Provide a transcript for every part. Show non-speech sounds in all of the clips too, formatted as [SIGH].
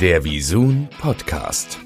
Der Visun Podcast.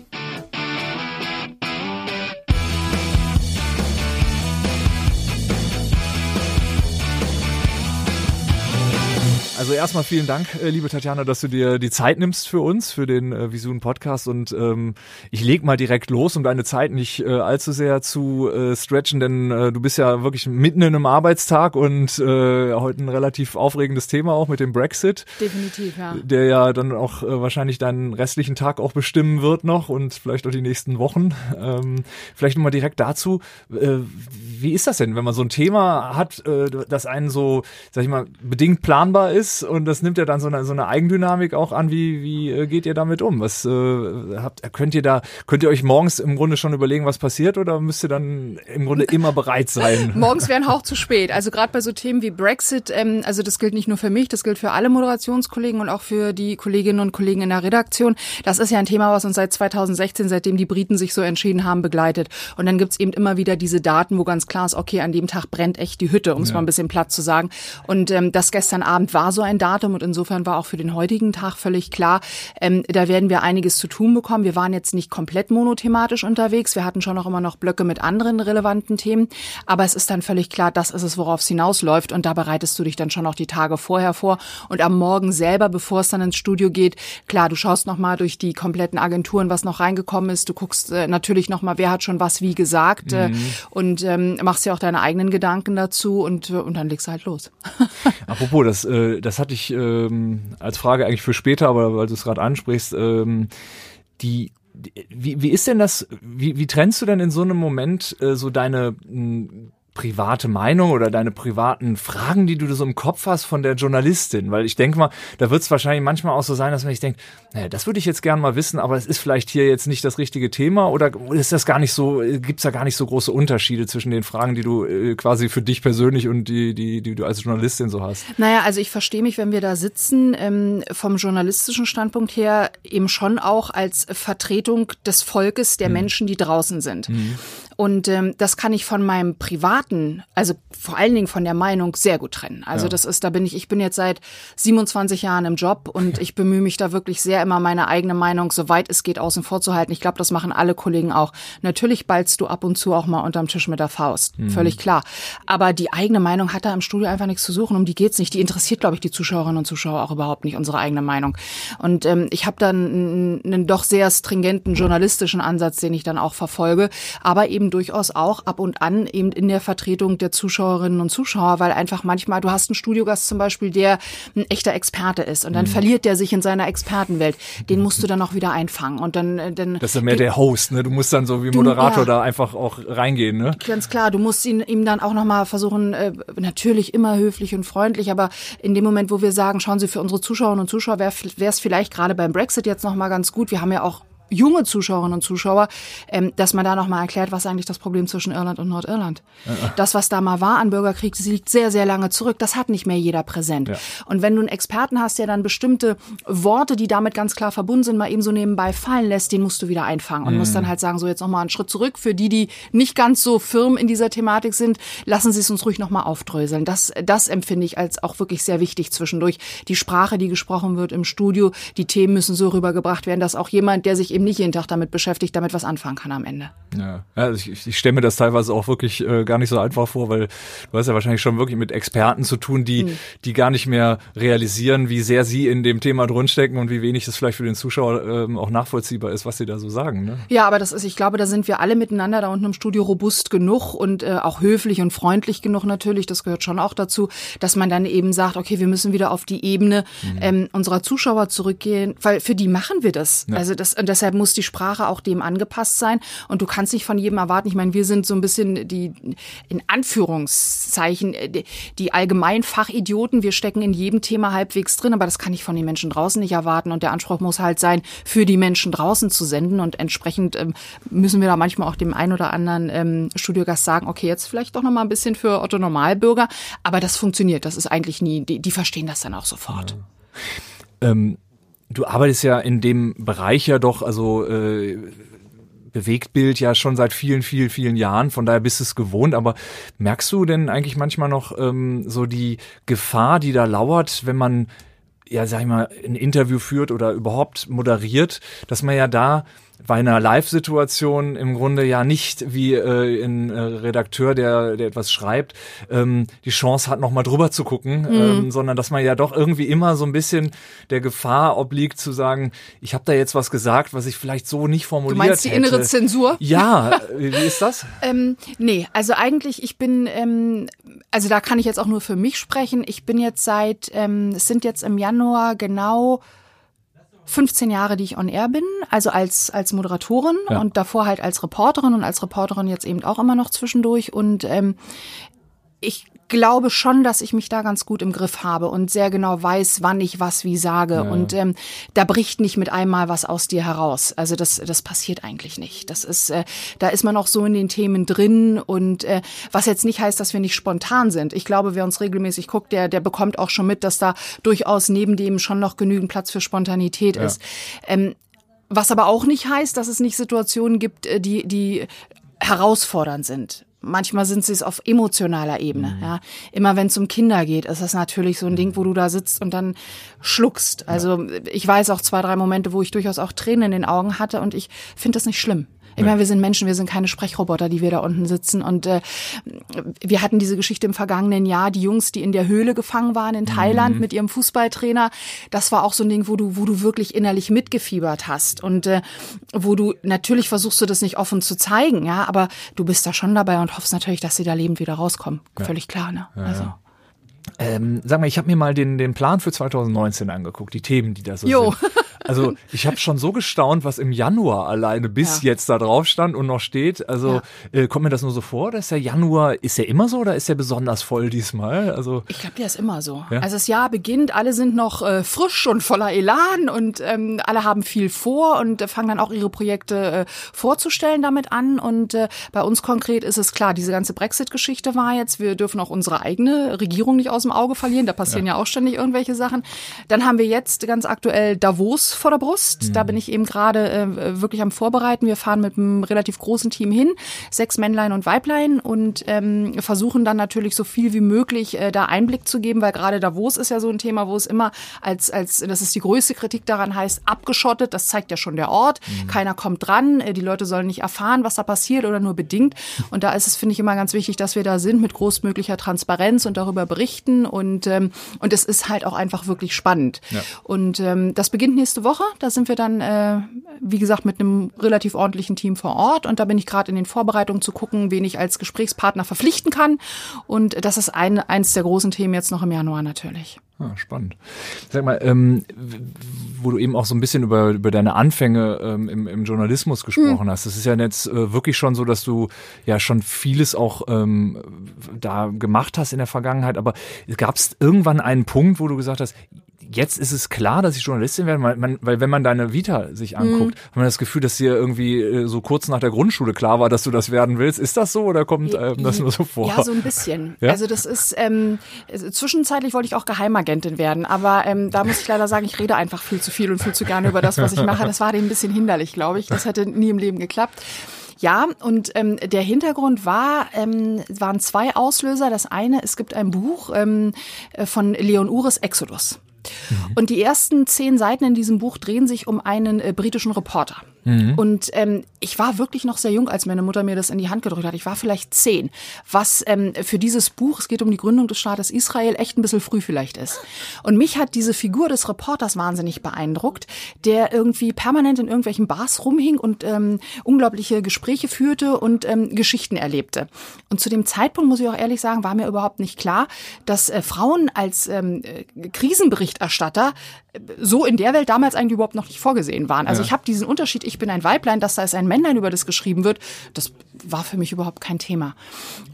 Also erstmal vielen Dank, äh, liebe Tatjana, dass du dir die Zeit nimmst für uns, für den äh, Visun Podcast. Und ähm, ich leg mal direkt los, um deine Zeit nicht äh, allzu sehr zu äh, stretchen, denn äh, du bist ja wirklich mitten in einem Arbeitstag und äh, heute ein relativ aufregendes Thema auch mit dem Brexit. Definitiv, ja. Der ja dann auch äh, wahrscheinlich deinen restlichen Tag auch bestimmen wird noch und vielleicht auch die nächsten Wochen. Ähm, vielleicht nochmal direkt dazu, äh, wie ist das denn, wenn man so ein Thema hat, äh, das einen so, sag ich mal, bedingt planbar ist? Und das nimmt ja dann so eine, so eine Eigendynamik auch an. Wie, wie äh, geht ihr damit um? Was äh, habt, könnt ihr da, könnt ihr euch morgens im Grunde schon überlegen, was passiert oder müsst ihr dann im Grunde immer bereit sein? [LAUGHS] morgens wäre ein Hauch zu spät. Also gerade bei so Themen wie Brexit, ähm, also das gilt nicht nur für mich, das gilt für alle Moderationskollegen und auch für die Kolleginnen und Kollegen in der Redaktion. Das ist ja ein Thema, was uns seit 2016, seitdem die Briten sich so entschieden haben, begleitet. Und dann gibt's eben immer wieder diese Daten, wo ganz klar ist, okay, an dem Tag brennt echt die Hütte, um es ja. mal ein bisschen platt zu sagen. Und ähm, das gestern Abend war so so ein Datum und insofern war auch für den heutigen Tag völlig klar, ähm, da werden wir einiges zu tun bekommen. Wir waren jetzt nicht komplett monothematisch unterwegs. Wir hatten schon noch immer noch Blöcke mit anderen relevanten Themen, aber es ist dann völlig klar, das ist es, worauf es hinausläuft und da bereitest du dich dann schon noch die Tage vorher vor und am Morgen selber, bevor es dann ins Studio geht, klar, du schaust noch mal durch die kompletten Agenturen, was noch reingekommen ist. Du guckst äh, natürlich noch mal, wer hat schon was wie gesagt äh, mhm. und ähm, machst ja auch deine eigenen Gedanken dazu und, äh, und dann legst du halt los. [LAUGHS] Apropos, das, äh, das das hatte ich ähm, als Frage eigentlich für später, aber weil du es gerade ansprichst, ähm, die wie, wie ist denn das, wie, wie trennst du denn in so einem Moment äh, so deine mh, private Meinung oder deine privaten Fragen, die du so im Kopf hast von der Journalistin? Weil ich denke mal, da wird es wahrscheinlich manchmal auch so sein, dass man sich denkt, naja, das würde ich jetzt gerne mal wissen, aber es ist vielleicht hier jetzt nicht das richtige Thema oder ist das gar nicht so, gibt es da gar nicht so große Unterschiede zwischen den Fragen, die du äh, quasi für dich persönlich und die, die, die du als Journalistin so hast? Naja, also ich verstehe mich, wenn wir da sitzen, ähm, vom journalistischen Standpunkt her eben schon auch als Vertretung des Volkes, der mhm. Menschen, die draußen sind. Mhm. Und ähm, das kann ich von meinem privaten, also vor allen Dingen von der Meinung sehr gut trennen. Also ja. das ist, da bin ich, ich bin jetzt seit 27 Jahren im Job und ich bemühe mich da wirklich sehr immer meine eigene Meinung, soweit es geht, außen vor zu halten. Ich glaube, das machen alle Kollegen auch. Natürlich ballst du ab und zu auch mal unterm Tisch mit der Faust. Mhm. Völlig klar. Aber die eigene Meinung hat da im Studio einfach nichts zu suchen. Um die geht's nicht. Die interessiert, glaube ich, die Zuschauerinnen und Zuschauer auch überhaupt nicht, unsere eigene Meinung. Und ähm, ich habe dann einen, einen doch sehr stringenten journalistischen Ansatz, den ich dann auch verfolge. Aber eben durchaus auch ab und an eben in der Vertretung der Zuschauerinnen und Zuschauer, weil einfach manchmal, du hast einen Studiogast zum Beispiel, der ein echter Experte ist und dann mhm. verliert der sich in seiner Expertenwelt. Den musst du dann auch wieder einfangen und dann, äh, dann. Das ist ja mehr der Host, ne? Du musst dann so wie Moderator du, ja, da einfach auch reingehen, ne? Ganz klar, du musst ihn ihm dann auch nochmal versuchen, äh, natürlich immer höflich und freundlich, aber in dem Moment, wo wir sagen, schauen Sie für unsere Zuschauerinnen und Zuschauer, wäre es vielleicht gerade beim Brexit jetzt nochmal ganz gut. Wir haben ja auch junge Zuschauerinnen und Zuschauer, ähm, dass man da nochmal erklärt, was eigentlich das Problem zwischen Irland und Nordirland. Ja. Das, was da mal war an Bürgerkrieg, das liegt sehr, sehr lange zurück. Das hat nicht mehr jeder präsent. Ja. Und wenn du einen Experten hast, der dann bestimmte Worte, die damit ganz klar verbunden sind, mal eben so nebenbei fallen lässt, den musst du wieder einfangen und mhm. musst dann halt sagen, so jetzt nochmal einen Schritt zurück. Für die, die nicht ganz so firm in dieser Thematik sind, lassen Sie es uns ruhig nochmal aufdröseln. Das, das empfinde ich als auch wirklich sehr wichtig zwischendurch. Die Sprache, die gesprochen wird im Studio, die Themen müssen so rübergebracht werden, dass auch jemand, der sich eben nicht jeden Tag damit beschäftigt, damit was anfangen kann am Ende. Ja, also ich, ich stelle mir das teilweise auch wirklich äh, gar nicht so einfach vor, weil du hast ja wahrscheinlich schon wirklich mit Experten zu tun, die, hm. die gar nicht mehr realisieren, wie sehr sie in dem Thema drinstecken und wie wenig es vielleicht für den Zuschauer ähm, auch nachvollziehbar ist, was sie da so sagen. Ne? Ja, aber das ist, ich glaube, da sind wir alle miteinander da unten im Studio robust genug und äh, auch höflich und freundlich genug natürlich. Das gehört schon auch dazu, dass man dann eben sagt, okay, wir müssen wieder auf die Ebene mhm. ähm, unserer Zuschauer zurückgehen, weil für die machen wir das. Ja. Also das und deshalb muss die Sprache auch dem angepasst sein und du kannst nicht von jedem erwarten. Ich meine, wir sind so ein bisschen die in Anführungszeichen die, die allgemein Fachidioten. Wir stecken in jedem Thema halbwegs drin, aber das kann ich von den Menschen draußen nicht erwarten und der Anspruch muss halt sein, für die Menschen draußen zu senden und entsprechend ähm, müssen wir da manchmal auch dem einen oder anderen ähm, Studiogast sagen, okay, jetzt vielleicht doch noch mal ein bisschen für Otto Normalbürger, aber das funktioniert. Das ist eigentlich nie, die, die verstehen das dann auch sofort. Ja. Ähm Du arbeitest ja in dem Bereich ja doch, also äh, Bewegtbild ja schon seit vielen, vielen, vielen Jahren, von daher bist du es gewohnt, aber merkst du denn eigentlich manchmal noch ähm, so die Gefahr, die da lauert, wenn man ja, sag ich mal, ein Interview führt oder überhaupt moderiert, dass man ja da bei einer Live-Situation im Grunde ja nicht wie äh, ein äh, Redakteur, der, der etwas schreibt, ähm, die Chance hat, nochmal drüber zu gucken, mhm. ähm, sondern dass man ja doch irgendwie immer so ein bisschen der Gefahr obliegt zu sagen, ich habe da jetzt was gesagt, was ich vielleicht so nicht formuliert hätte. Du meinst die hätte. innere Zensur? Ja, [LAUGHS] wie ist das? ähm, nee, also eigentlich, ich bin, ähm, also da kann ich jetzt auch nur für mich sprechen. Ich bin jetzt seit, ähm, es sind jetzt im Januar genau 15 Jahre, die ich on air bin, also als, als Moderatorin ja. und davor halt als Reporterin und als Reporterin jetzt eben auch immer noch zwischendurch. Und ähm, ich glaube schon, dass ich mich da ganz gut im Griff habe und sehr genau weiß, wann ich was wie sage. Ja. Und ähm, da bricht nicht mit einmal was aus dir heraus. Also das, das passiert eigentlich nicht. Das ist, äh, da ist man auch so in den Themen drin und äh, was jetzt nicht heißt, dass wir nicht spontan sind. Ich glaube, wer uns regelmäßig guckt, der, der bekommt auch schon mit, dass da durchaus neben dem schon noch genügend Platz für Spontanität ja. ist. Ähm, was aber auch nicht heißt, dass es nicht Situationen gibt, äh, die, die herausfordernd sind. Manchmal sind sie es auf emotionaler Ebene. Mhm. Ja. Immer wenn es um Kinder geht, ist das natürlich so ein Ding, wo du da sitzt und dann schluckst. Also ich weiß auch zwei, drei Momente, wo ich durchaus auch Tränen in den Augen hatte und ich finde das nicht schlimm. Ich meine, wir sind Menschen, wir sind keine Sprechroboter, die wir da unten sitzen. Und äh, wir hatten diese Geschichte im vergangenen Jahr, die Jungs, die in der Höhle gefangen waren in Thailand mhm. mit ihrem Fußballtrainer. Das war auch so ein Ding, wo du, wo du wirklich innerlich mitgefiebert hast und äh, wo du natürlich versuchst du das nicht offen zu zeigen, ja, aber du bist da schon dabei und hoffst natürlich, dass sie da lebend wieder rauskommen. Ja. Völlig klar, ne? Ja, also. Ja. Ähm, sag mal, ich habe mir mal den, den Plan für 2019 angeguckt, die Themen, die da so jo. sind. [LAUGHS] Also ich habe schon so gestaunt, was im Januar alleine bis ja. jetzt da drauf stand und noch steht. Also ja. äh, kommt mir das nur so vor, dass der Januar, ist der immer so oder ist der besonders voll diesmal? Also Ich glaube, der ist immer so. Ja? Also das Jahr beginnt, alle sind noch äh, frisch und voller Elan und ähm, alle haben viel vor und äh, fangen dann auch ihre Projekte äh, vorzustellen damit an. Und äh, bei uns konkret ist es klar, diese ganze Brexit-Geschichte war jetzt, wir dürfen auch unsere eigene Regierung nicht aus dem Auge verlieren. Da passieren ja, ja auch ständig irgendwelche Sachen. Dann haben wir jetzt ganz aktuell Davos vor der Brust. Mhm. Da bin ich eben gerade äh, wirklich am Vorbereiten. Wir fahren mit einem relativ großen Team hin, sechs Männlein und Weiblein und ähm, versuchen dann natürlich so viel wie möglich äh, da Einblick zu geben, weil gerade Davos ist ja so ein Thema, wo es immer als, als das ist die größte Kritik daran heißt, abgeschottet. Das zeigt ja schon der Ort. Mhm. Keiner kommt dran. Äh, die Leute sollen nicht erfahren, was da passiert oder nur bedingt. Und da ist es, finde ich, immer ganz wichtig, dass wir da sind mit großmöglicher Transparenz und darüber berichten. Und, ähm, und es ist halt auch einfach wirklich spannend. Ja. Und ähm, das beginnt nächste Woche. Da sind wir dann, äh, wie gesagt, mit einem relativ ordentlichen Team vor Ort. Und da bin ich gerade in den Vorbereitungen zu gucken, wen ich als Gesprächspartner verpflichten kann. Und das ist ein, eins der großen Themen jetzt noch im Januar natürlich. Ah, spannend. Sag mal, ähm, wo du eben auch so ein bisschen über, über deine Anfänge ähm, im, im Journalismus gesprochen mhm. hast. Das ist ja jetzt äh, wirklich schon so, dass du ja schon vieles auch ähm, da gemacht hast in der Vergangenheit. Aber gab es irgendwann einen Punkt, wo du gesagt hast, jetzt ist es klar, dass ich Journalistin werde, weil, man, weil wenn man deine Vita sich anguckt, mhm. hat man das Gefühl, dass dir irgendwie äh, so kurz nach der Grundschule klar war, dass du das werden willst. Ist das so oder kommt ähm, das nur so vor? Ja, so ein bisschen. Ja? Also das ist, ähm, zwischenzeitlich wollte ich auch Geheimagentin werden, aber ähm, da muss ich leider sagen, ich rede einfach viel zu viel und viel zu gerne über das, was ich mache. Das war dem ein bisschen hinderlich, glaube ich. Das hätte nie im Leben geklappt. Ja, und ähm, der Hintergrund war, ähm, waren zwei Auslöser. Das eine, es gibt ein Buch ähm, von Leon Ures, Exodus. Und die ersten zehn Seiten in diesem Buch drehen sich um einen äh, britischen Reporter. Mhm. Und ähm, ich war wirklich noch sehr jung, als meine Mutter mir das in die Hand gedrückt hat. Ich war vielleicht zehn, was ähm, für dieses Buch, es geht um die Gründung des Staates Israel, echt ein bisschen früh vielleicht ist. Und mich hat diese Figur des Reporters wahnsinnig beeindruckt, der irgendwie permanent in irgendwelchen Bars rumhing und ähm, unglaubliche Gespräche führte und ähm, Geschichten erlebte. Und zu dem Zeitpunkt, muss ich auch ehrlich sagen, war mir überhaupt nicht klar, dass äh, Frauen als ähm, äh, Krisenberichterstatter äh, so in der Welt damals eigentlich überhaupt noch nicht vorgesehen waren. Also ja. ich habe diesen Unterschied, ich bin ein Weiblein, dass da ist ein Männlein, über das geschrieben wird, das war für mich überhaupt kein Thema.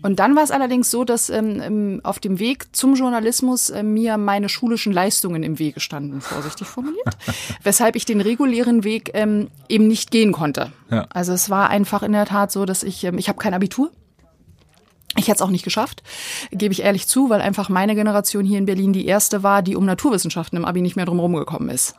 Und dann war es allerdings so, dass ähm, auf dem Weg zum Journalismus äh, mir meine schulischen Leistungen im Wege standen, vorsichtig formuliert, [LAUGHS] weshalb ich den regulären Weg ähm, eben nicht gehen konnte. Ja. Also es war einfach in der Tat so, dass ich, ähm, ich habe kein Abitur. Ich hätte es auch nicht geschafft, gebe ich ehrlich zu, weil einfach meine Generation hier in Berlin die erste war, die um Naturwissenschaften im Abi nicht mehr drumherum gekommen ist.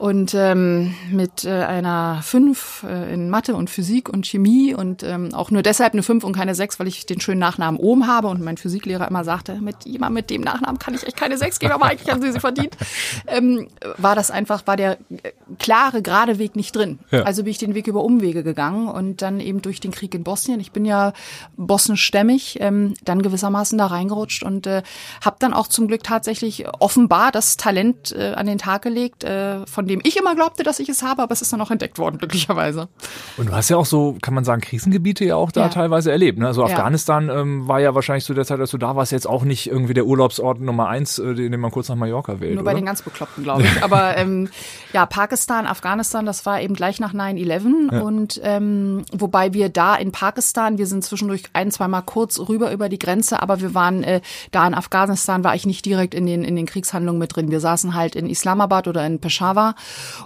Und ähm, mit äh, einer 5 äh, in Mathe und Physik und Chemie und ähm, auch nur deshalb eine 5 und keine 6, weil ich den schönen Nachnamen Ohm habe und mein Physiklehrer immer sagte, mit jemand mit dem Nachnamen kann ich echt keine 6 geben, aber eigentlich haben sie sie verdient. [LAUGHS] Ähm, war das einfach, war der äh, klare, gerade Weg nicht drin. Ja. Also bin ich den Weg über Umwege gegangen und dann eben durch den Krieg in Bosnien. Ich bin ja bosnischstämmig, ähm, dann gewissermaßen da reingerutscht und äh, habe dann auch zum Glück tatsächlich offenbar das Talent äh, an den Tag gelegt, äh, von dem ich immer glaubte, dass ich es habe, aber es ist dann auch entdeckt worden, glücklicherweise. Und du hast ja auch so, kann man sagen, Krisengebiete ja auch da ja. teilweise erlebt. Ne? Also Afghanistan ja. ähm, war ja wahrscheinlich zu der Zeit, als du da warst, jetzt auch nicht irgendwie der Urlaubsort Nummer eins, äh, den man kurz nach Mallorca wählt. Nur bei oder? den ganz Bekloppten, glaube ich. [LAUGHS] Aber ähm, ja, Pakistan, Afghanistan, das war eben gleich nach 9-11. Ja. Und ähm, wobei wir da in Pakistan, wir sind zwischendurch ein, zweimal kurz rüber über die Grenze, aber wir waren äh, da in Afghanistan, war ich nicht direkt in den, in den Kriegshandlungen mit drin. Wir saßen halt in Islamabad oder in Peshawar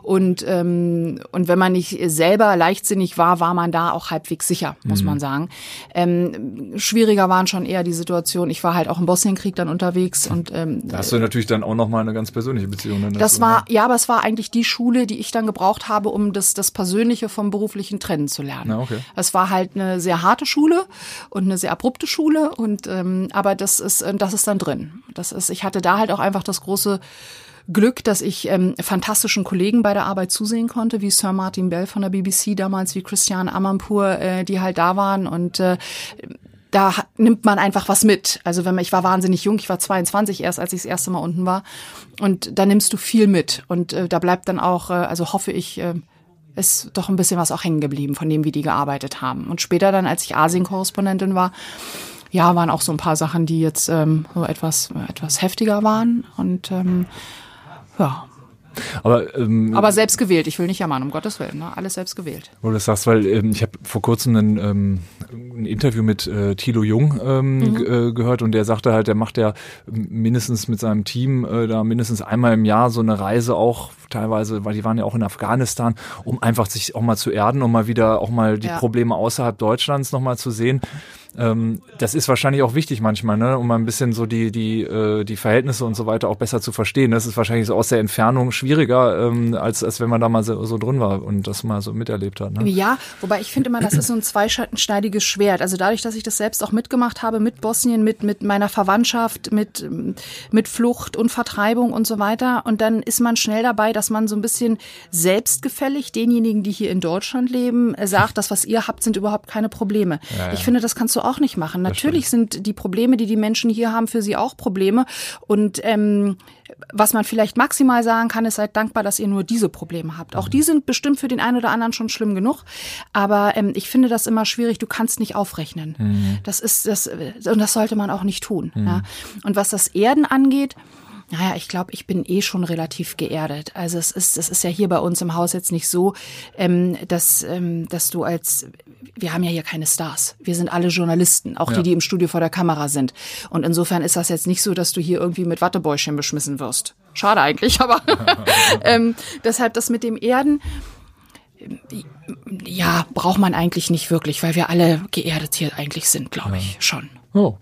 und, ähm, und wenn man nicht selber leichtsinnig war, war man da auch halbwegs sicher, muss mhm. man sagen. Ähm, schwieriger waren schon eher die Situation. Ich war halt auch im Bosnienkrieg dann unterwegs und ähm, da hast du natürlich dann auch noch mal eine ganz persönliche Beziehung. Dann das war ne? ja, aber es war eigentlich die Schule, die ich dann gebraucht habe, um das das Persönliche vom beruflichen trennen zu lernen. Na, okay. Es war halt eine sehr harte Schule und eine sehr abrupte Schule und ähm, aber das ist das ist dann drin. Das ist ich hatte da halt auch einfach das große Glück, dass ich ähm, fantastischen Kollegen bei der Arbeit zusehen konnte, wie Sir Martin Bell von der BBC damals, wie Christian Amanpour, äh, die halt da waren und äh, da nimmt man einfach was mit. Also wenn man, ich war wahnsinnig jung, ich war 22 erst, als ich das erste Mal unten war. Und da nimmst du viel mit. Und äh, da bleibt dann auch, äh, also hoffe ich, äh, ist doch ein bisschen was auch hängen geblieben von dem, wie die gearbeitet haben. Und später dann, als ich Asien-Korrespondentin war, ja, waren auch so ein paar Sachen, die jetzt ähm, so etwas, etwas heftiger waren. Und ähm, ja. Aber, ähm, aber selbst gewählt, ich will nicht jammern, um Gottes Willen, ne? alles selbst gewählt. Wo du das sagst, weil ähm, ich habe vor kurzem ein, ähm, ein Interview mit äh, Thilo Jung ähm, mhm. äh, gehört und der sagte halt, der macht ja mindestens mit seinem Team äh, da mindestens einmal im Jahr so eine Reise auch teilweise, weil die waren ja auch in Afghanistan, um einfach sich auch mal zu erden, um mal wieder auch mal die ja. Probleme außerhalb Deutschlands nochmal zu sehen ähm, das ist wahrscheinlich auch wichtig manchmal, ne, um mal ein bisschen so die die äh, die Verhältnisse und so weiter auch besser zu verstehen. Das ist wahrscheinlich so aus der Entfernung schwieriger, ähm, als als wenn man da mal so, so drin war und das mal so miterlebt hat. Ne? Ja, wobei ich finde immer, das ist so ein zweischneidiges Schwert. Also dadurch, dass ich das selbst auch mitgemacht habe mit Bosnien, mit mit meiner Verwandtschaft, mit mit Flucht und Vertreibung und so weiter, und dann ist man schnell dabei, dass man so ein bisschen selbstgefällig denjenigen, die hier in Deutschland leben, sagt, das was ihr habt, sind überhaupt keine Probleme. Ja, ja. Ich finde, das kannst du auch nicht machen. Natürlich sind die Probleme, die die Menschen hier haben, für sie auch Probleme. Und ähm, was man vielleicht maximal sagen kann, ist seid dankbar, dass ihr nur diese Probleme habt. Auch die sind bestimmt für den einen oder anderen schon schlimm genug. Aber ähm, ich finde das immer schwierig. Du kannst nicht aufrechnen. Mhm. Das ist das und das sollte man auch nicht tun. Mhm. Ja. Und was das Erden angeht, naja, ich glaube, ich bin eh schon relativ geerdet. Also es ist, es ist ja hier bei uns im Haus jetzt nicht so, ähm, dass, ähm, dass du als, wir haben ja hier keine Stars. Wir sind alle Journalisten, auch ja. die, die im Studio vor der Kamera sind. Und insofern ist das jetzt nicht so, dass du hier irgendwie mit Wattebäuschen beschmissen wirst. Schade eigentlich, aber [LAUGHS] ähm, deshalb das mit dem Erden ja, braucht man eigentlich nicht wirklich, weil wir alle geerdet hier eigentlich sind, glaube ich, schon. Oh.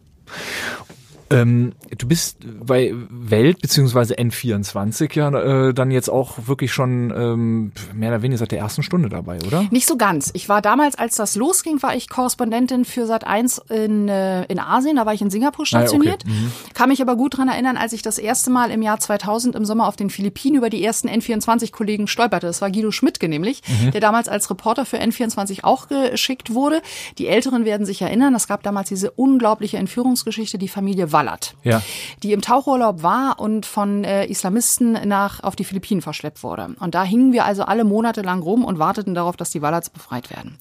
Ähm, du bist bei Welt beziehungsweise N24 ja äh, dann jetzt auch wirklich schon ähm, mehr oder weniger seit der ersten Stunde dabei, oder? Nicht so ganz. Ich war damals, als das losging, war ich Korrespondentin für Sat 1 in, äh, in Asien, da war ich in Singapur stationiert. Ah, okay. mhm. Kann mich aber gut dran erinnern, als ich das erste Mal im Jahr 2000 im Sommer auf den Philippinen über die ersten N24-Kollegen stolperte. Das war Guido Schmidtke nämlich, mhm. der damals als Reporter für N24 auch geschickt wurde. Die Älteren werden sich erinnern, es gab damals diese unglaubliche Entführungsgeschichte, die Familie Wall Wallert, ja. die im Tauchurlaub war und von äh, Islamisten nach auf die Philippinen verschleppt wurde. Und da hingen wir also alle Monate lang rum und warteten darauf, dass die Wallerts befreit werden.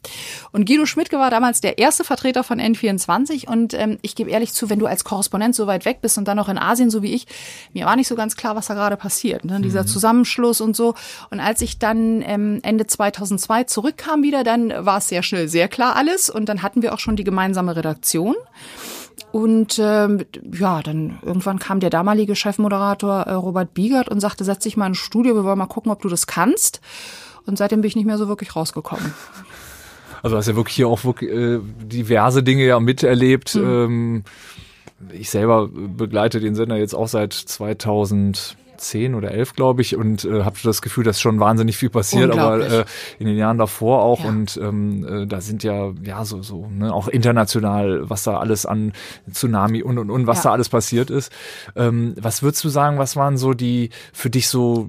Und Guido Schmidtke war damals der erste Vertreter von N24 und ähm, ich gebe ehrlich zu, wenn du als Korrespondent so weit weg bist und dann noch in Asien, so wie ich, mir war nicht so ganz klar, was da gerade passiert. Ne? Dieser mhm. Zusammenschluss und so. Und als ich dann ähm, Ende 2002 zurückkam wieder, dann war es sehr schnell sehr klar alles und dann hatten wir auch schon die gemeinsame Redaktion. Und ähm, ja, dann irgendwann kam der damalige Chefmoderator äh, Robert Biegert und sagte, setz dich mal ins Studio, wir wollen mal gucken, ob du das kannst. Und seitdem bin ich nicht mehr so wirklich rausgekommen. Also hast ja wirklich hier auch wirklich, äh, diverse Dinge ja miterlebt. Mhm. Ähm, ich selber begleite den Sender jetzt auch seit 2000 zehn oder elf, glaube ich, und äh, habe das Gefühl, dass schon wahnsinnig viel passiert, aber äh, in den Jahren davor auch. Ja. Und ähm, äh, da sind ja, ja, so, so, ne, auch international, was da alles an Tsunami und und und, was ja. da alles passiert ist. Ähm, was würdest du sagen, was waren so die für dich so,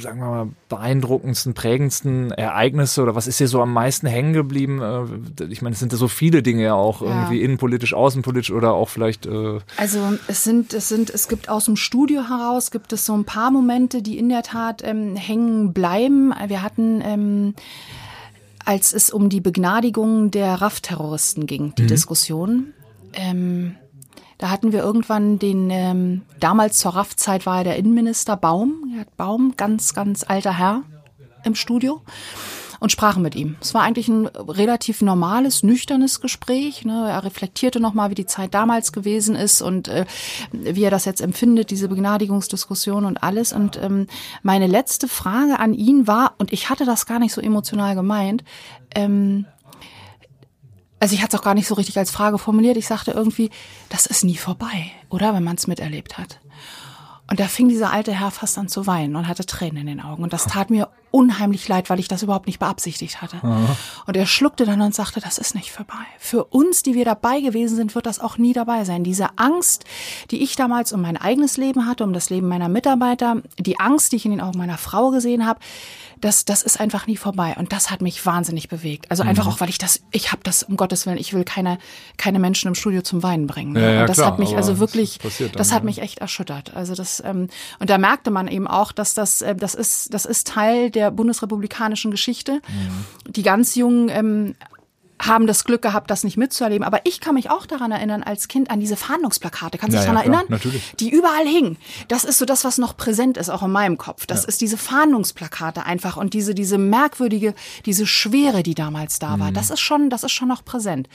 sagen wir mal, beeindruckendsten, prägendsten Ereignisse oder was ist dir so am meisten hängen geblieben? Äh, ich meine, es sind ja so viele Dinge ja auch ja. irgendwie innenpolitisch, außenpolitisch oder auch vielleicht. Äh also es sind, es sind, es gibt aus dem Studio heraus gibt es so ein paar Momente, die in der Tat ähm, hängen bleiben. Wir hatten ähm, als es um die Begnadigung der RAF-Terroristen ging, die mhm. Diskussion. Ähm, da hatten wir irgendwann den, ähm, damals zur RAF-Zeit war er der Innenminister Baum, Baum, ganz, ganz alter Herr im Studio und sprachen mit ihm. Es war eigentlich ein relativ normales, nüchternes Gespräch. Ne? Er reflektierte nochmal, wie die Zeit damals gewesen ist und äh, wie er das jetzt empfindet, diese Begnadigungsdiskussion und alles. Und ähm, meine letzte Frage an ihn war, und ich hatte das gar nicht so emotional gemeint, ähm, also ich hatte es auch gar nicht so richtig als Frage formuliert. Ich sagte irgendwie, das ist nie vorbei, oder? Wenn man es miterlebt hat. Und da fing dieser alte Herr fast an zu weinen und hatte Tränen in den Augen. Und das tat mir unheimlich leid, weil ich das überhaupt nicht beabsichtigt hatte. Aha. Und er schluckte dann und sagte, das ist nicht vorbei. Für uns, die wir dabei gewesen sind, wird das auch nie dabei sein. Diese Angst, die ich damals um mein eigenes Leben hatte, um das Leben meiner Mitarbeiter, die Angst, die ich in den Augen meiner Frau gesehen habe, das, das ist einfach nie vorbei. Und das hat mich wahnsinnig bewegt. Also einfach mhm. auch, weil ich das, ich habe das, um Gottes Willen, ich will keine, keine Menschen im Studio zum Weinen bringen. Ne? Ja, ja, und das klar, hat mich also wirklich, das, dann, das hat ja. mich echt erschüttert. Also das, ähm, und da merkte man eben auch, dass das, äh, das ist, das ist Teil der bundesrepublikanischen Geschichte. Mhm. Die ganz jungen ähm, haben das Glück gehabt, das nicht mitzuerleben. Aber ich kann mich auch daran erinnern, als Kind an diese Fahndungsplakate. Kannst du ja, dich daran ja, erinnern? Natürlich. Die überall hingen. Das ist so das, was noch präsent ist, auch in meinem Kopf. Das ja. ist diese Fahndungsplakate einfach und diese, diese merkwürdige, diese Schwere, die damals da war. Mhm. Das ist schon, das ist schon noch präsent.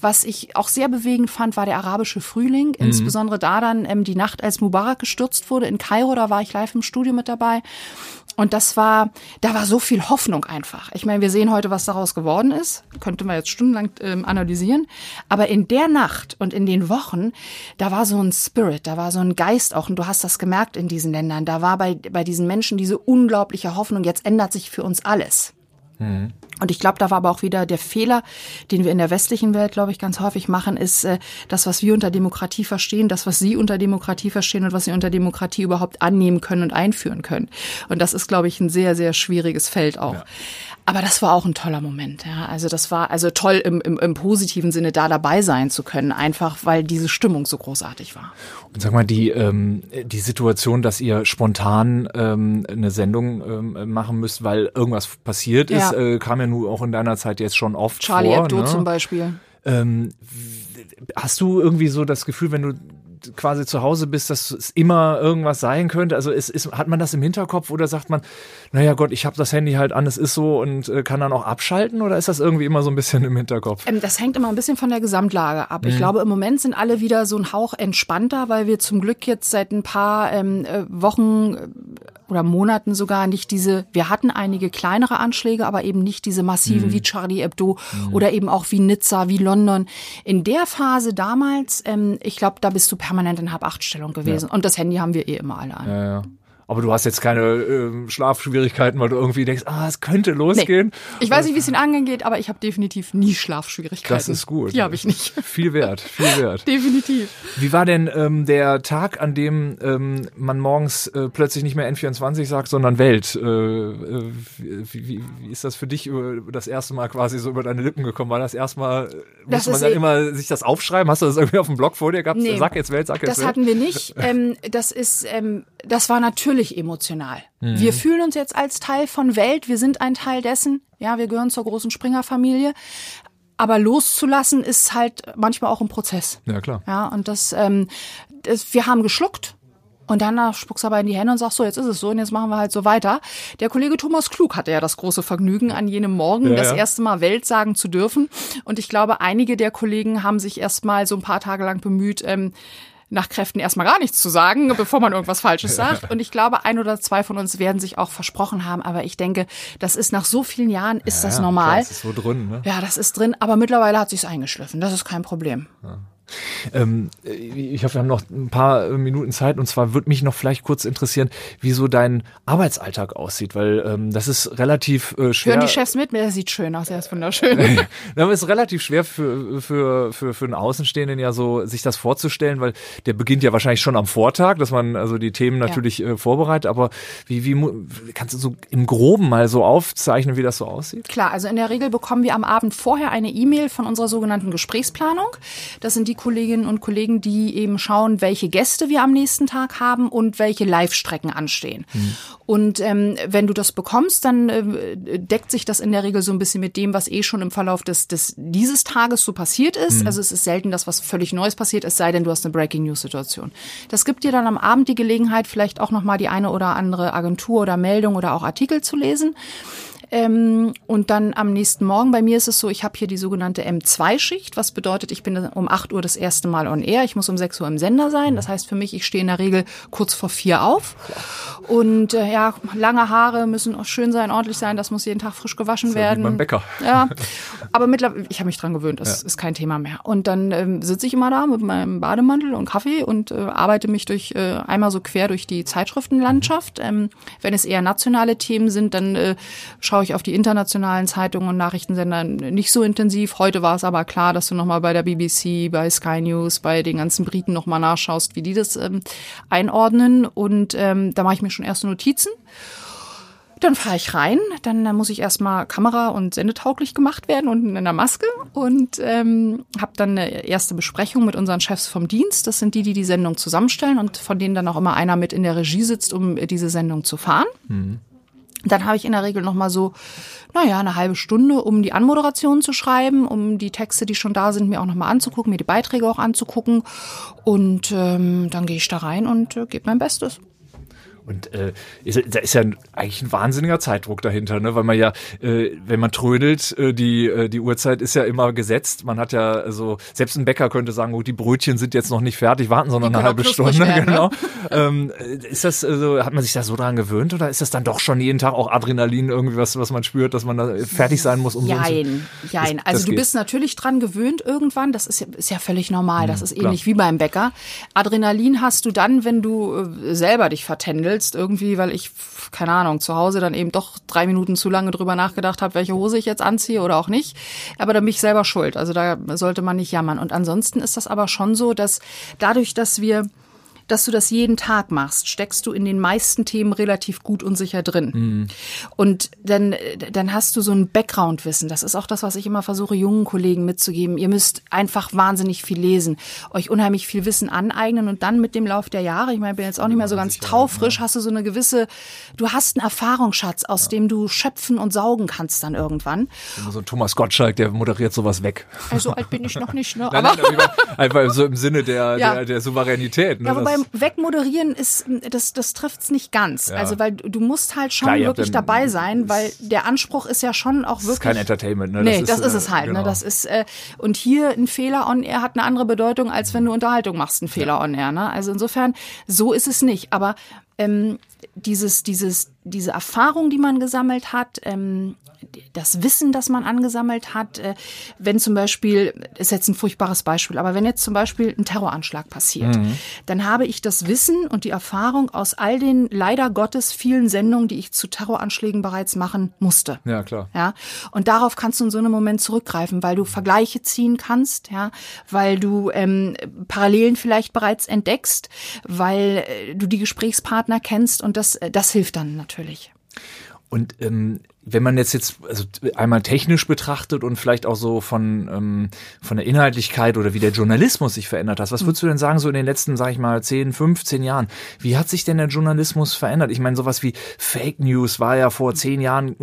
Was ich auch sehr bewegend fand, war der arabische Frühling. Mhm. Insbesondere da dann ähm, die Nacht, als Mubarak gestürzt wurde in Kairo. Da war ich live im Studio mit dabei. Und das war, da war so viel Hoffnung einfach. Ich meine, wir sehen heute, was daraus geworden ist. Könnte man jetzt stundenlang ähm, analysieren. Aber in der Nacht und in den Wochen, da war so ein Spirit, da war so ein Geist auch. Und du hast das gemerkt in diesen Ländern. Da war bei, bei diesen Menschen diese unglaubliche Hoffnung. Jetzt ändert sich für uns alles. Mhm. Und ich glaube, da war aber auch wieder der Fehler, den wir in der westlichen Welt, glaube ich, ganz häufig machen, ist äh, das, was wir unter Demokratie verstehen, das, was Sie unter Demokratie verstehen und was Sie unter Demokratie überhaupt annehmen können und einführen können. Und das ist, glaube ich, ein sehr, sehr schwieriges Feld auch. Ja. Aber das war auch ein toller Moment. Ja. Also das war also toll im, im, im positiven Sinne da dabei sein zu können, einfach weil diese Stimmung so großartig war. Und sag mal, die, ähm, die Situation, dass ihr spontan ähm, eine Sendung ähm, machen müsst, weil irgendwas passiert ist, ja. äh, kam ja nun auch in deiner Zeit jetzt schon oft Charlie vor. Charlie Hebdo ne? zum Beispiel. Ähm, hast du irgendwie so das Gefühl, wenn du quasi zu Hause bist, dass es immer irgendwas sein könnte? Also ist, ist, hat man das im Hinterkopf oder sagt man, naja Gott, ich habe das Handy halt an, es ist so und äh, kann dann auch abschalten oder ist das irgendwie immer so ein bisschen im Hinterkopf? Ähm, das hängt immer ein bisschen von der Gesamtlage ab. Mhm. Ich glaube, im Moment sind alle wieder so ein Hauch entspannter, weil wir zum Glück jetzt seit ein paar ähm, äh, Wochen äh, oder Monaten sogar nicht diese, wir hatten einige kleinere Anschläge, aber eben nicht diese massiven mhm. wie Charlie Hebdo mhm. oder eben auch wie Nizza, wie London. In der Phase damals, ähm, ich glaube, da bist du permanent in Hab-Acht-Stellung gewesen. Ja. Und das Handy haben wir eh immer alle an. Ja, ja. Aber du hast jetzt keine äh, Schlafschwierigkeiten, weil du irgendwie denkst, ah, es könnte losgehen. Nee. Ich weiß nicht, wie es Ihnen angehen geht, aber ich habe definitiv nie Schlafschwierigkeiten. Das ist gut. Die habe ich nicht. [LAUGHS] Viel wert, viel wert. definitiv. Wie war denn ähm, der Tag, an dem ähm, man morgens äh, plötzlich nicht mehr N24 sagt, sondern Welt? Äh, äh, wie, wie, wie ist das für dich über, das erste Mal quasi so über deine Lippen gekommen? War das erstmal, muss man dann immer sich das aufschreiben? Hast du das irgendwie auf dem Blog vor dir gehabt? Nee, sag jetzt Welt, sag jetzt das Welt. Das hatten wir nicht. [LAUGHS] Ähm, das ist, ähm, das war natürlich emotional. Mhm. Wir fühlen uns jetzt als Teil von Welt, wir sind ein Teil dessen. Ja, wir gehören zur großen Springer-Familie. Aber loszulassen ist halt manchmal auch ein Prozess. Ja, klar. Ja, und das, ähm, das wir haben geschluckt. Und dann spuckst du aber in die Hände und sagst so, jetzt ist es so und jetzt machen wir halt so weiter. Der Kollege Thomas Klug hatte ja das große Vergnügen, an jenem Morgen ja, das ja. erste Mal Welt sagen zu dürfen. Und ich glaube, einige der Kollegen haben sich erst mal so ein paar Tage lang bemüht, ähm, nach Kräften erstmal gar nichts zu sagen, [LAUGHS] bevor man irgendwas Falsches sagt. Und ich glaube, ein oder zwei von uns werden sich auch versprochen haben. Aber ich denke, das ist nach so vielen Jahren ist ja, das normal. Klar, das ist so drin, ne? Ja, das ist drin. Aber mittlerweile hat sich's eingeschliffen. Das ist kein Problem. Ja. Ähm, ich hoffe, wir haben noch ein paar Minuten Zeit und zwar würde mich noch vielleicht kurz interessieren, wie so dein Arbeitsalltag aussieht, weil ähm, das ist relativ äh, schwer. Hören die Chefs mit? Er sieht schön aus, er ist wunderschön. [LAUGHS] Aber es ist relativ schwer für, für, für, für einen Außenstehenden ja so, sich das vorzustellen, weil der beginnt ja wahrscheinlich schon am Vortag, dass man also die Themen natürlich ja. äh, vorbereitet, aber wie, wie kannst du so im Groben mal so aufzeichnen, wie das so aussieht? Klar, also in der Regel bekommen wir am Abend vorher eine E-Mail von unserer sogenannten Gesprächsplanung. Das sind die Kolleginnen und Kollegen, die eben schauen, welche Gäste wir am nächsten Tag haben und welche Live-Strecken anstehen. Mhm. Und ähm, wenn du das bekommst, dann äh, deckt sich das in der Regel so ein bisschen mit dem, was eh schon im Verlauf des, des dieses Tages so passiert ist. Mhm. Also es ist selten, dass was völlig Neues passiert, es sei denn, du hast eine Breaking News Situation. Das gibt dir dann am Abend die Gelegenheit, vielleicht auch noch mal die eine oder andere Agentur oder Meldung oder auch Artikel zu lesen. Ähm, und dann am nächsten Morgen, bei mir ist es so, ich habe hier die sogenannte M2-Schicht, was bedeutet, ich bin um 8 Uhr das erste Mal on air, ich muss um 6 Uhr im Sender sein. Das heißt für mich, ich stehe in der Regel kurz vor vier auf. Und äh, ja, lange Haare müssen auch schön sein, ordentlich sein, das muss jeden Tag frisch gewaschen das werden. Wie beim Bäcker. Ja, aber mittlerweile, ich habe mich dran gewöhnt, das ja. ist kein Thema mehr. Und dann ähm, sitze ich immer da mit meinem Bademantel und Kaffee und äh, arbeite mich durch äh, einmal so quer durch die Zeitschriftenlandschaft. Ähm, wenn es eher nationale Themen sind, dann äh, schaue ich auf die internationalen Zeitungen und Nachrichtensendern nicht so intensiv. Heute war es aber klar, dass du nochmal bei der BBC, bei Sky News, bei den ganzen Briten nochmal nachschaust, wie die das ähm, einordnen. Und ähm, da mache ich mir schon erste Notizen. Dann fahre ich rein, dann, dann muss ich erstmal Kamera und sendetauglich gemacht werden und in der Maske und ähm, habe dann eine erste Besprechung mit unseren Chefs vom Dienst. Das sind die, die die Sendung zusammenstellen und von denen dann auch immer einer mit in der Regie sitzt, um diese Sendung zu fahren. Mhm. Dann habe ich in der Regel noch mal so, naja, eine halbe Stunde, um die Anmoderation zu schreiben, um die Texte, die schon da sind, mir auch noch mal anzugucken, mir die Beiträge auch anzugucken. Und ähm, dann gehe ich da rein und äh, gebe mein Bestes. Und äh, ist, da ist ja eigentlich ein wahnsinniger Zeitdruck dahinter, ne? weil man ja, äh, wenn man trödelt, äh, die, äh, die Uhrzeit ist ja immer gesetzt. Man hat ja, also selbst ein Bäcker könnte sagen, gut, die Brötchen sind jetzt noch nicht fertig, warten sondern eine halbe Stunde. [LAUGHS] Werden, ne? genau. Ne? ähm, ist das, also, hat man sich da so dran gewöhnt oder ist das dann doch schon jeden Tag auch Adrenalin irgendwie was, was man spürt, dass man da fertig sein muss? Um jein, so jein. Das, also das du geht. bist natürlich dran gewöhnt irgendwann. Das ist ja, ist ja völlig normal. Das mhm, ist ähnlich klar. wie beim Bäcker. Adrenalin hast du dann, wenn du äh, selber dich vertändelst willst, irgendwie, weil ich, keine Ahnung, zu Hause dann eben doch drei Minuten zu lange drüber nachgedacht habe, welche Hose ich jetzt anziehe oder auch nicht. Aber dann bin ich selber schuld. Also da sollte man nicht jammern. Und ansonsten ist das aber schon so, dass dadurch, dass wir dass du das jeden Tag machst, steckst du in den meisten Themen relativ gut und sicher drin. Mhm. Und dann, dann hast du so ein Background-Wissen. Das ist auch das, was ich immer versuche, jungen Kollegen mitzugeben. Ihr müsst einfach wahnsinnig viel lesen, euch unheimlich viel Wissen aneignen und dann mit dem Lauf der Jahre, ich meine, ich bin jetzt auch nicht mehr so ganz taufrisch, hast du so eine gewisse, du hast einen Erfahrungsschatz, aus ja. dem du schöpfen und saugen kannst dann irgendwann. So ein Thomas Gottschalk, der moderiert sowas weg. Also alt bin ich noch nicht, ne? [LAUGHS] nein, nein, einfach so im Sinne der, [LAUGHS] ja. der, der Souveränität. Ne? Ja, wobei beim Wegmoderieren ist, das, das trifft's nicht ganz. Ja. Also, weil du musst halt schon Klar, wirklich dabei sein, weil der Anspruch ist ja schon auch wirklich. Das ist kein Entertainment, ne? Nee, das, ist, das ist es halt, ne? genau. ne? Das ist, äh, und hier ein Fehler on air hat eine andere Bedeutung, als wenn du Unterhaltung machst, ein Fehler ja. on air, ne? Also insofern, so ist es nicht. Aber, ähm, dieses, dieses, diese Erfahrung, die man gesammelt hat, ähm, das Wissen, das man angesammelt hat, äh, wenn zum Beispiel, ist jetzt ein furchtbares Beispiel, aber wenn jetzt zum Beispiel ein Terroranschlag passiert, mhm. dann habe ich das Wissen und die Erfahrung aus all den leider Gottes vielen Sendungen, die ich zu Terroranschlägen bereits machen musste. Ja, klar. Ja, und darauf kannst du in so einem Moment zurückgreifen, weil du Vergleiche ziehen kannst, ja, weil du ähm, Parallelen vielleicht bereits entdeckst, weil äh, du die Gesprächspartner kennst und das, äh, das hilft dann natürlich. Und ähm, wenn man jetzt jetzt also einmal technisch betrachtet und vielleicht auch so von ähm, von der Inhaltlichkeit oder wie der Journalismus sich verändert hat, was würdest du denn sagen so in den letzten, sag ich mal, 10, 15 Jahren? Wie hat sich denn der Journalismus verändert? Ich meine, sowas wie Fake News war ja vor zehn Jahren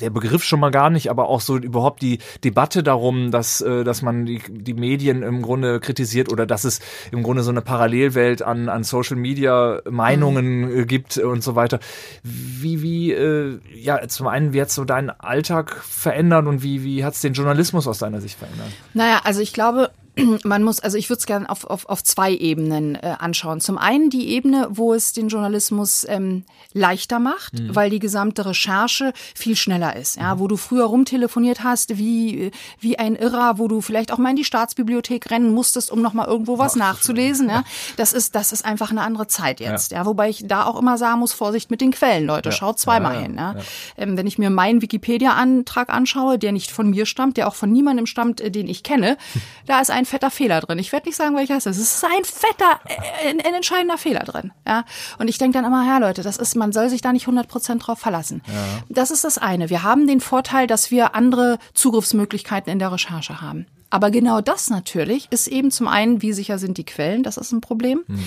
der Begriff schon mal gar nicht, aber auch so überhaupt die Debatte darum, dass äh, dass man die, die Medien im Grunde kritisiert oder dass es im Grunde so eine Parallelwelt an an Social Media Meinungen mhm. Gibt und so weiter. Wie wie äh, ja zum einen wie jetzt so deinen Alltag verändern und wie, wie hat es den Journalismus aus deiner Sicht verändert? Naja, also ich glaube, [CLEARS THROAT] man muss, also ich würde es gerne auf, auf, auf zwei Ebenen äh, anschauen. Zum einen die Ebene, wo es den Journalismus ähm, leichter macht, mhm. weil die gesamte Recherche viel schneller ist. Ja, mhm. wo du früher rumtelefoniert hast, wie, wie ein Irrer, wo du vielleicht auch mal in die Staatsbibliothek rennen musstest, um nochmal irgendwo was Ach, nachzulesen. Ja, das ist, das ist einfach eine andere Zeit jetzt. Ja. ja, wobei ich da auch immer sagen muss, Vorsicht mit den Quellen, Leute. Ja. Schaut zweimal hin. Ja. Ähm, wenn ich mir meinen Wikipedia-Antrag anschaue, der nicht von mir stammt, der auch von niemandem stammt, äh, den ich kenne, [LAUGHS] da ist ein fetter Fehler drin. Ich werde nicht sagen, welcher es ist. Es ist ein fetter, äh, ein, ein entscheidender Fehler drin. Ja, und ich denke dann immer, ja Leute, das ist, man soll sich da nicht 100 Prozent drauf verlassen. Das ist das eine. Wir haben den Vorteil, dass wir andere Zugriffsmöglichkeiten in der Recherche haben. Aber genau das natürlich ist eben zum einen, wie sicher sind die Quellen, das ist ein Problem. Mhm.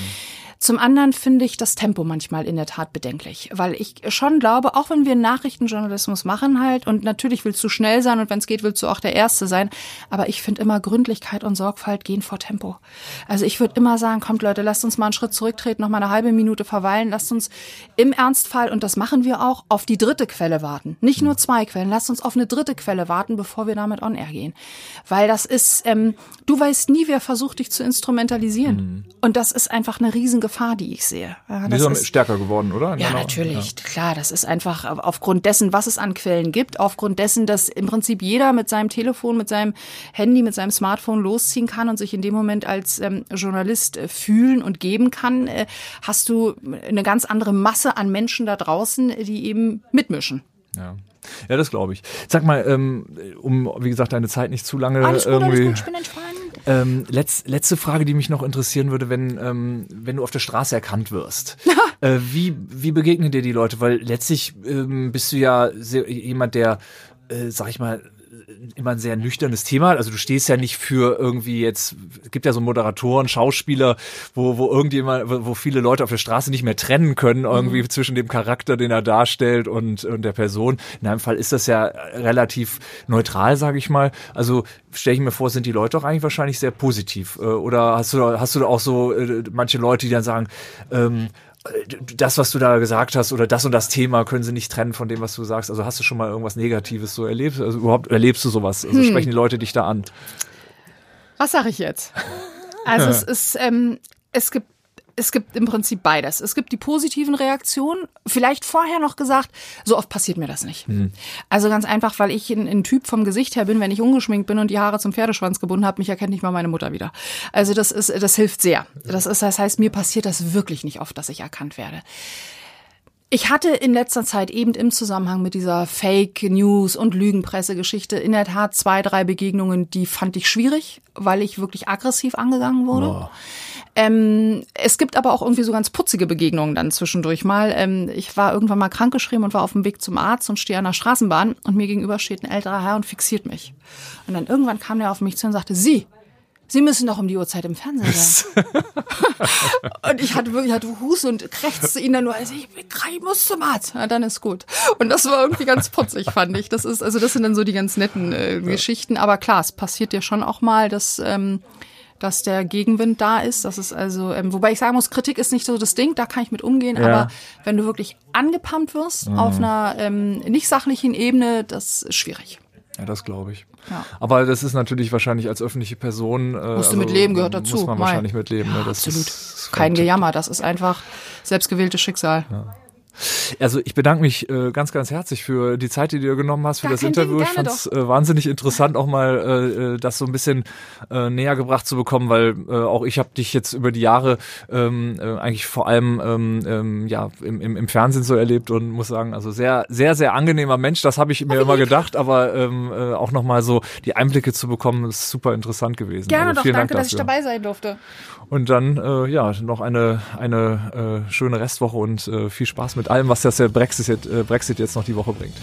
Zum anderen finde ich das Tempo manchmal in der Tat bedenklich, weil ich schon glaube, auch wenn wir Nachrichtenjournalismus machen halt und natürlich willst du schnell sein und wenn es geht, willst du auch der Erste sein, aber ich finde immer Gründlichkeit und Sorgfalt gehen vor Tempo. Also ich würde immer sagen, kommt Leute, lasst uns mal einen Schritt zurücktreten, noch mal eine halbe Minute verweilen, lasst uns im Ernstfall, und das machen wir auch, auf die dritte Quelle warten. Nicht nur zwei Quellen, lasst uns auf eine dritte Quelle warten, bevor wir damit on air gehen. Weil das ist, ähm, du weißt nie, wer versucht, dich zu instrumentalisieren. Mhm. Und das ist einfach eine riesige Gefahr, die ich sehe. Ja, die sind stärker geworden, oder? Ja, natürlich. Ja. Klar, das ist einfach aufgrund dessen, was es an Quellen gibt, aufgrund dessen, dass im Prinzip jeder mit seinem Telefon, mit seinem Handy, mit seinem Smartphone losziehen kann und sich in dem Moment als ähm, Journalist äh, fühlen und geben kann, äh, hast du eine ganz andere Masse an Menschen da draußen, die eben mitmischen. Ja. Ja, das glaube ich. Sag mal, ähm, um, wie gesagt, deine Zeit nicht zu lange alles gut, irgendwie. Alles gut, ich bin entspannt. Ähm, letz, letzte Frage, die mich noch interessieren würde, wenn, ähm, wenn du auf der Straße erkannt wirst. [LAUGHS] äh, wie, wie begegnen dir die Leute? Weil letztlich ähm, bist du ja sehr, jemand, der, äh, sag ich mal, immer ein sehr nüchternes Thema. Also du stehst ja nicht für irgendwie jetzt, gibt ja so Moderatoren, Schauspieler, wo, wo irgendjemand, wo viele Leute auf der Straße nicht mehr trennen können, irgendwie mhm. zwischen dem Charakter, den er darstellt und, und der Person. In einem Fall ist das ja relativ neutral, sage ich mal. Also stelle ich mir vor, sind die Leute auch eigentlich wahrscheinlich sehr positiv. Äh, oder hast du, hast du auch so äh, manche Leute, die dann sagen, ähm, das, was du da gesagt hast, oder das und das Thema können sie nicht trennen von dem, was du sagst. Also hast du schon mal irgendwas Negatives so erlebt? Also überhaupt erlebst du sowas? Also hm. sprechen die Leute dich da an? Was sage ich jetzt? Also es ist, ähm, es gibt es gibt im Prinzip beides. Es gibt die positiven Reaktionen. Vielleicht vorher noch gesagt, so oft passiert mir das nicht. Mhm. Also ganz einfach, weil ich ein, ein, Typ vom Gesicht her bin, wenn ich ungeschminkt bin und die Haare zum Pferdeschwanz gebunden habe, mich erkennt nicht mal meine Mutter wieder. Also das ist, das hilft sehr. Das ist, das heißt, mir passiert das wirklich nicht oft, dass ich erkannt werde. Ich hatte in letzter Zeit eben im Zusammenhang mit dieser Fake News und Lügenpresse-Geschichte in der Tat zwei, drei Begegnungen, die fand ich schwierig, weil ich wirklich aggressiv angegangen wurde. Oh. Ähm, es gibt aber auch irgendwie so ganz putzige Begegnungen dann zwischendurch mal. Ähm, ich war irgendwann mal krankgeschrieben und war auf dem Weg zum Arzt und stehe an der Straßenbahn und mir gegenüber steht ein älterer Herr und fixiert mich. Und dann irgendwann kam der auf mich zu und sagte, Sie, Sie müssen doch um die Uhrzeit im Fernsehen sein. [LAUGHS] und ich hatte wirklich, hatte Hus und krächzte ihn dann nur, also ich, ich muss zum Arzt. Ja, dann ist gut. Und das war irgendwie ganz putzig, fand ich. Das ist, also das sind dann so die ganz netten äh, Geschichten. Aber klar, es passiert ja schon auch mal, dass ähm, dass der Gegenwind da ist. Das ist also, ähm, wobei ich sagen muss, Kritik ist nicht so das Ding, da kann ich mit umgehen, ja. aber wenn du wirklich angepumpt wirst mhm. auf einer ähm, nicht sachlichen Ebene, das ist schwierig. Ja, das glaube ich. Ja. Aber das ist natürlich wahrscheinlich als öffentliche Person. Äh, Musst also, du mit leben, gehört dazu. Muss man wahrscheinlich mit leben. Ja, ne? das absolut. Ist, Kein Gejammer, das ist einfach selbstgewähltes Schicksal. Ja. Also ich bedanke mich äh, ganz, ganz herzlich für die Zeit, die du genommen hast für Gar das Interview. ich fand es äh, wahnsinnig interessant, auch mal äh, äh, das so ein bisschen äh, näher gebracht zu bekommen, weil äh, auch ich habe dich jetzt über die Jahre ähm, äh, eigentlich vor allem ähm, ähm, ja im, im, im Fernsehen so erlebt und muss sagen, also sehr, sehr, sehr angenehmer Mensch. Das habe ich mir immer gedacht, aber ähm, äh, auch nochmal so die Einblicke zu bekommen, ist super interessant gewesen. Gerne also, doch, danke, Dank dass ich dabei sein durfte. Und dann äh, ja noch eine eine äh, schöne Restwoche und äh, viel Spaß mit allem, was das der Brexit, äh, Brexit jetzt noch die Woche bringt.